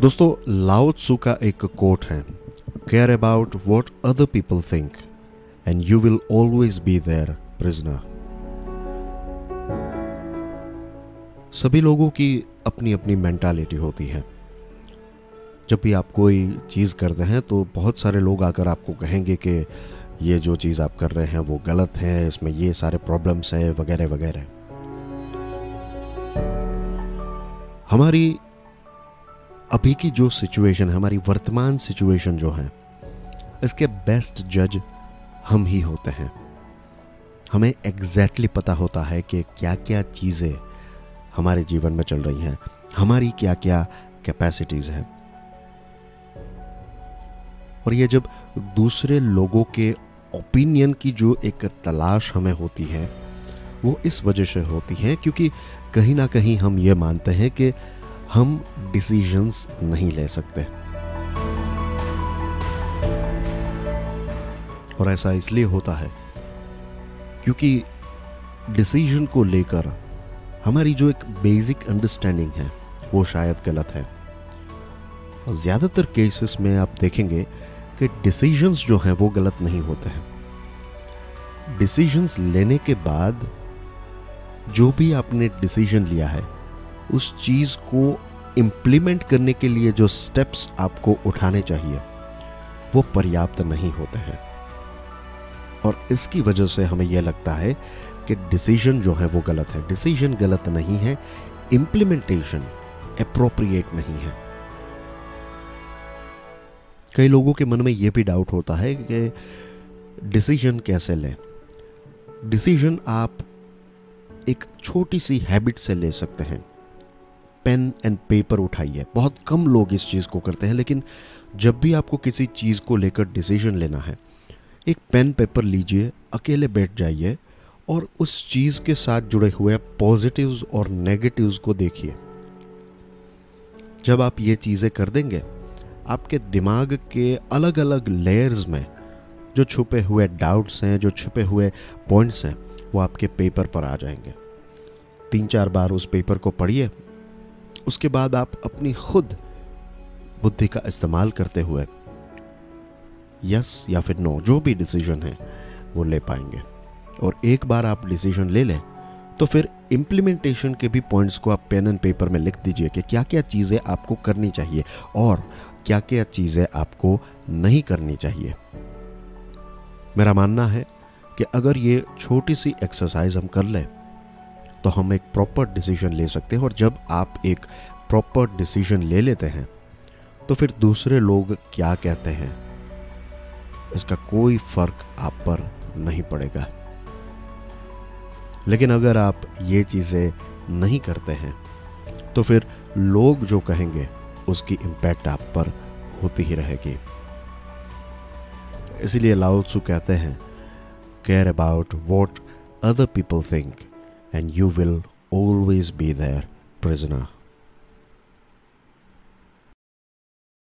दोस्तों, लाओ त्सु का एक कोट है। Care about what other people think and you will always be their prisoner सभी लोगों की अपनी अपनी मेंटालिटी होती है। जब भी आप कोई चीज़ करते हैं तो बहुत सारे लोग आकर आपको कहेंगे कि ये जो चीज़ आप कर रहे हैं, वो गलत है, इसमें ये सारे प्रॉब्लम्स है, वगैरह वगैरह। हमारी अभी की जो सिचुएशन है, हमारी वर्तमान सिचुएशन जो है, इसके बेस्ट जज हम ही होते हैं। हमें एग्जैक्टली exactly पता होता है कि क्या क्या चीज़ें हमारे जीवन में चल रही हैं, हमारी क्या क्या कैपेसिटीज़ हैं। और ये जब दूसरे लोगों के ओपिनियन की जो एक तलाश हमें होती है, वो इस वजह से होती है क्योंकि कहीं ना कहीं हम ये मानते हैं कि हम डिसीजंस नहीं ले सकते। और ऐसा इसलिए होता है क्योंकि डिसीज़न को लेकर हमारी जो एक बेसिक अंडरस्टैंडिंग है, वो शायद गलत है। और ज़्यादातर केसेस में आप देखेंगे कि डिसीजंस जो हैं, वो गलत नहीं होते हैं। डिसीजंस लेने के बाद जो भी आपने डिसीज़न लिया है, उस चीज़ को इम्प्लीमेंट करने के लिए जो स्टेप्स आपको उठाने चाहिए, वो पर्याप्त नहीं होते हैं। और इसकी वजह से हमें यह लगता है कि डिसीज़न जो है वो गलत है। डिसीज़न गलत नहीं है इम्प्लीमेंटेशन अप्रोप्रिएट नहीं है। कई लोगों के मन में यह भी डाउट होता है कि डिसीज़न कैसे लें। डिसीज़न आप एक छोटी सी हैबिट से ले सकते हैं। पेन एंड पेपर उठाइए बहुत कम लोग इस चीज़ को करते हैं, लेकिन जब भी आपको किसी चीज़ को लेकर डिसीज़न लेना है, एक पेन पेपर लीजिए, अकेले बैठ जाइए और उस चीज़ के साथ जुड़े हुए पॉजिटिव्स और नेगेटिव्स को देखिए। जब आप ये चीज़ें कर देंगे, आपके दिमाग के अलग अलग लेयर्स में जो छुपे हुए डाउट्स हैं, जो छुपे हुए पॉइंट्स हैं, वो आपके पेपर पर आ जाएँगे। तीन चार बार उस पेपर को पढ़िए उसके बाद आप अपनी खुद बुद्धि का इस्तेमाल करते हुए यस या फिर नो जो भी डिसीज़न है, वो ले पाएँगे। और एक बार आप डिसीज़न ले लें तो फिर इम्प्लीमेंटेशन के भी पॉइंट्स को आप पेन एंड पेपर में लिख दीजिए कि क्या क्या चीज़ें आपको करनी चाहिए और क्या क्या चीज़ें आपको नहीं करनी चाहिए। मेरा मानना है कि अगर ये छोटी सी एक्सरसाइज हम कर लें तो हम एक प्रॉपर डिसीज़न ले सकते हैं और जब आप एक प्रॉपर डिसीज़न ले लेते हैं तो फिर दूसरे लोग क्या कहते हैं? इसका कोई फ़र्क आप पर नहीं पड़ेगा। लेकिन अगर आप ये चीज़ें नहीं करते हैं तो फिर लोग जो कहेंगे, उसकी इम्पैक्ट आप पर होती ही रहेगी। इसीलिए लाउत्सु कहते हैं care about what other people think and you will always be their prisoner.